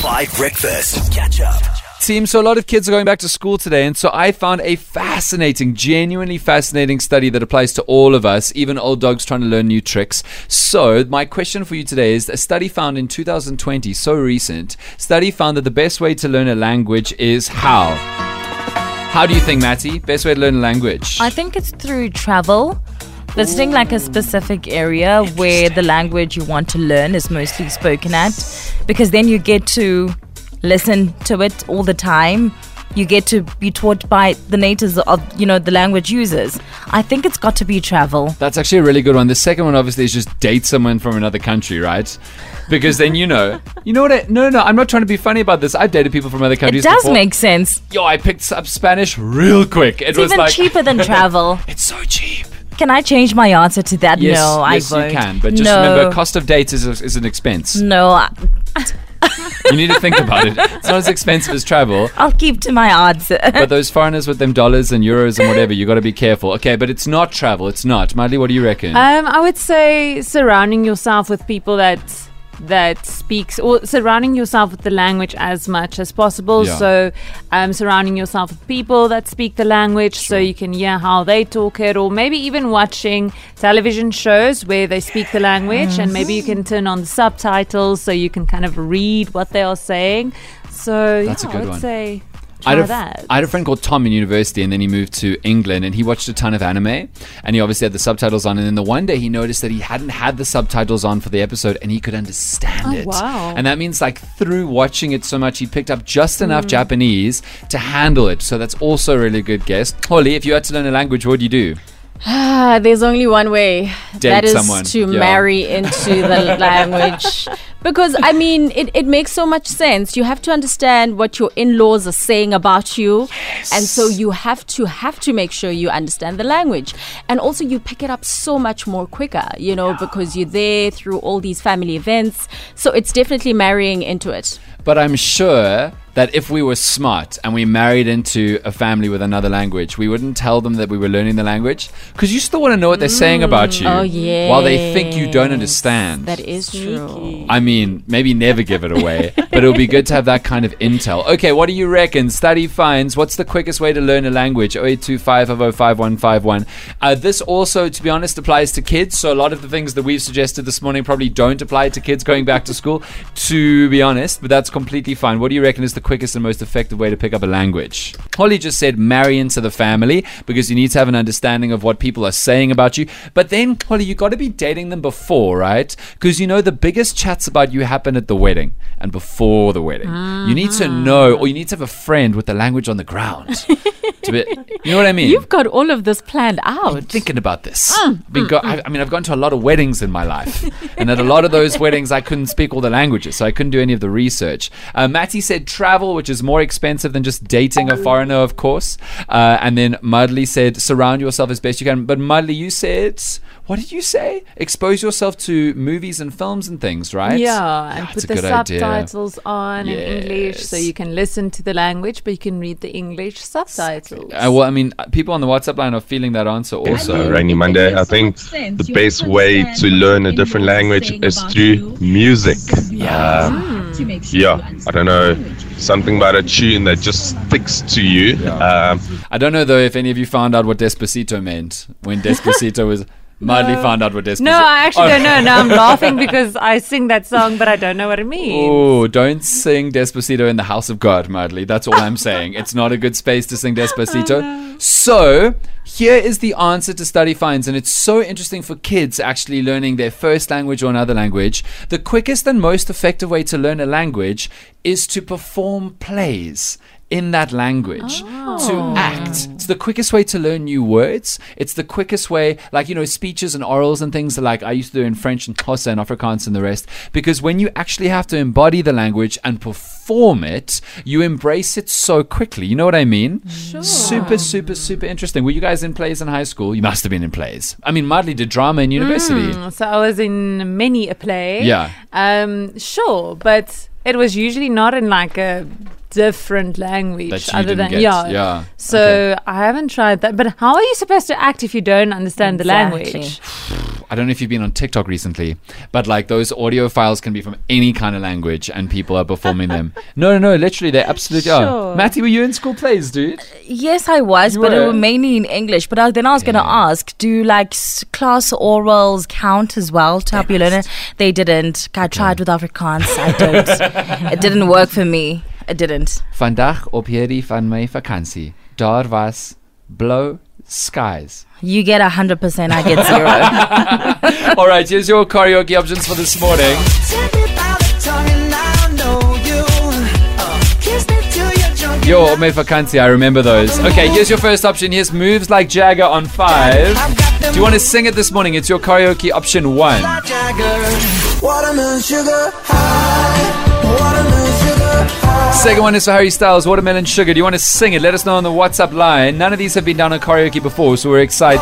5 Breakfast. Catch up. Team, so a lot of kids are going back to school today, and so I found a fascinating, genuinely fascinating study that applies to all of us, even old dogs trying to learn new tricks. So, my question for you today is a study found in 2020, so recent, study found that the best way to learn a language is how? How do you think, Matty? Best way to learn a language? I think it's through travel. Visiting like a specific area where the language you want to learn is mostly spoken at, because then you get to listen to it all the time. You get to be taught by the natives of you know the language users. I think it's got to be travel. That's actually a really good one. The second one, obviously, is just date someone from another country, right? Because then you know, you know what? I, no, no, no. I'm not trying to be funny about this. I've dated people from other countries It does before. make sense. Yo, I picked up Spanish real quick. It It's was even like cheaper than travel. it's so cheap. Can I change my answer to that? Yes, no, yes, I won't. you can. But just no, remember, cost of date is, is an expense. no, I- You need to think about it. It's not as expensive as travel. I'll keep to my answer. But those foreigners with them dollars and euros and whatever, you got to be careful. Okay, but it's not travel. It's not. Miley, what do you reckon? Um, I would say surrounding yourself with people that that speaks or surrounding yourself with the language as much as possible. Yeah. So, um, surrounding yourself with people that speak the language, so you can hear how they talk it, or maybe even watching television shows where they speak the language, and maybe you can turn on the subtitles so you can kind of read what they are saying. So, That's yeah, I would one. say I had, a, that. I had a friend called Tom in university, and then he moved to England, and he watched a ton of anime, and he obviously had the subtitles on. And then the one day he noticed that he hadn't had the subtitles on for the episode, and he could understand Oh, it. wow. And that means like through watching it so much, he picked up just Hmm. enough Japanese to handle it. So that's also a really good guess. Holly, if you had to learn a language, what would you do? Ah, there's only one way. Date that is someone. to Yeah. marry into the language. Because I mean, it, it makes so much sense. You have to understand what your in-laws are saying about you, and so you have to have to make sure you understand the language, and also you pick it up so much more quicker. You know, because you're there through all these family events. So it's definitely marrying into it. But I'm sure that if we were smart and we married into a family with another language, we wouldn't tell them that we were learning the language because you still want to know what they're saying about you. Oh While they think you don't understand. That is true. I mean, maybe never give it away, but it would be good to have that kind of intel. Okay, what do you reckon? Study finds what's the quickest way to learn a language? 0825505151. Uh, this also, to be honest, applies to kids. So a lot of the things that we've suggested this morning probably don't apply to kids going back to school, to be honest, but that's completely fine. What do you reckon is the quickest and most effective way to pick up a language? Holly just said marry into the family because you need to have an understanding of what people are saying about you. But then, Holly, you got to be dating them before, right? Because you know the biggest chats about you happen at the wedding and before the wedding. You need to ah. know, or you need to have a friend with the language on the ground. to be, you know what I mean? You've got all of this planned out. thinking about this. Been go- I, I mean, I've gone to a lot of weddings in my life, and at a lot of those weddings, I couldn't speak all the languages, so I couldn't do any of the research. Uh, Matty said travel, which is more expensive than just dating a foreigner, of course. Uh, and then Mudley said surround yourself as best you can. But Mudley, you said. What did you say? Expose yourself to movies and films and things, right? Yeah, and that's put the good idea. subtitles on in English so you can listen to the language, but you can read the English subtitles. Uh, well, I mean, uh, people on the WhatsApp line are feeling that answer also. Uh, Rainy Monday. I think the best way to learn a different language is through music. Um, yeah, I don't know, something about a tune that just sticks to you. Um, I don't know though if any of you found out what Despacito meant when Despacito was. Mildly found out what Despacito. No, I actually Oh. don't know. Now I'm oh. laughing because I sing that song, but I don't know what it means. Oh, don't sing Despacito in the house of God, Madly. That's all I'm saying. It's not a good space to sing Despacito. So, here is the answer to study finds, and it's so interesting for kids actually learning their first language or another language. The quickest and most effective way to learn a language is to perform plays in that language to act. It's the quickest way to learn new words. It's the quickest way, like, you know, speeches and orals and things like I used to do in French and Xhosa and Afrikaans and the rest. Because when you actually have to embody the language and perform it, you embrace it so quickly. You know what I mean? Sure. Super, super, super interesting. Were you guys in plays in high school? You must have been in plays. I mean, Madly did drama in university. So I was in many a play. Yeah. Um, sure, but it was usually not in like a different language That you other didn't than get. yeah. Yeah. So I haven't tried that. But how are you supposed to act if you don't understand Exactly. the language? I don't know if you've been on TikTok recently, but like those audio files can be from any kind of language and people are performing them. No, no, no, literally, they absolutely are. Sure. Matty, were you in school plays, dude? Uh, yes, I was, You but it were? was mainly in English. But I, then I was going to ask, do like s- class orals count as well to help you learn it? They didn't. I tried with Afrikaans. I don't. it didn't work for me. It didn't. Vandag op hierdie van my vakansie. Daar was blue skies. You get 100%, I get zero. All right, here's your karaoke options for this morning. Yo, me vakansie, I remember those. Okay, here's your first option. Here's moves like Jagger on five. Do you want to sing it this morning? It's your karaoke option one. Second one is for Harry Styles, Watermelon Sugar. Do you want to sing it? Let us know on the WhatsApp line. None of these have been done on karaoke before, so we're excited.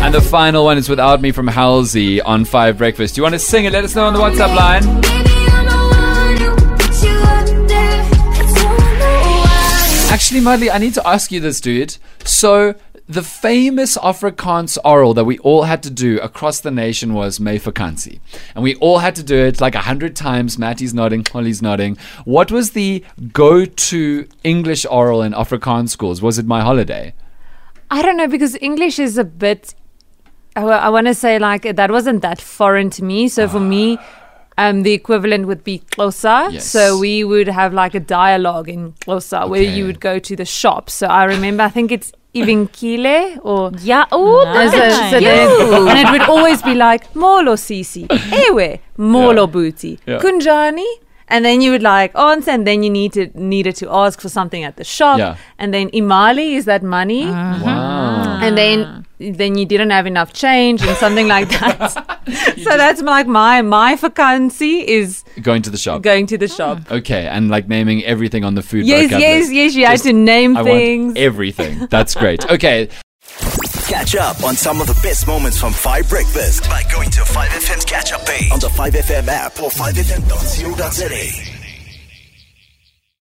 And the final one is Without Me from Halsey on 5 Breakfast. Do you want to sing it? Let us know on the WhatsApp line. Actually, Madly, I need to ask you this, dude. So, the famous Afrikaans oral that we all had to do across the nation was My Vakansie. And we all had to do it like a hundred times. Matty's nodding, Holly's nodding. What was the go to English oral in Afrikaans schools? Was it My Holiday? I don't know because English is a bit. I, want to say like that wasn't that foreign to me. So for me, um, the equivalent would be Xhosa. Yes. So we would have like a dialogue in Xhosa where you would go to the shop. So I remember, I think it's Ivenkile or. yeah. Oh, And so, nice. so then, and it would always be like Molo Sisi, Ewe, Molo Yeah. Bhuti, Yeah. Kunjani. And then you would like answer, and then you needed needed to ask for something at the shop. Yeah. And then Imali is that money, Wow. and then then you didn't have enough change and something like that. so that's like my my vakansie is Going to the shop. going to the ah. shop. Okay, and like naming everything on the food Yes, vocab yes, yes. You had Just- to name I things. want everything. That's great. Okay, Catch up on some of the best moments from 5 Breakfast by going to 5FM's catch up page on the 5FM app or 5FM.co.za.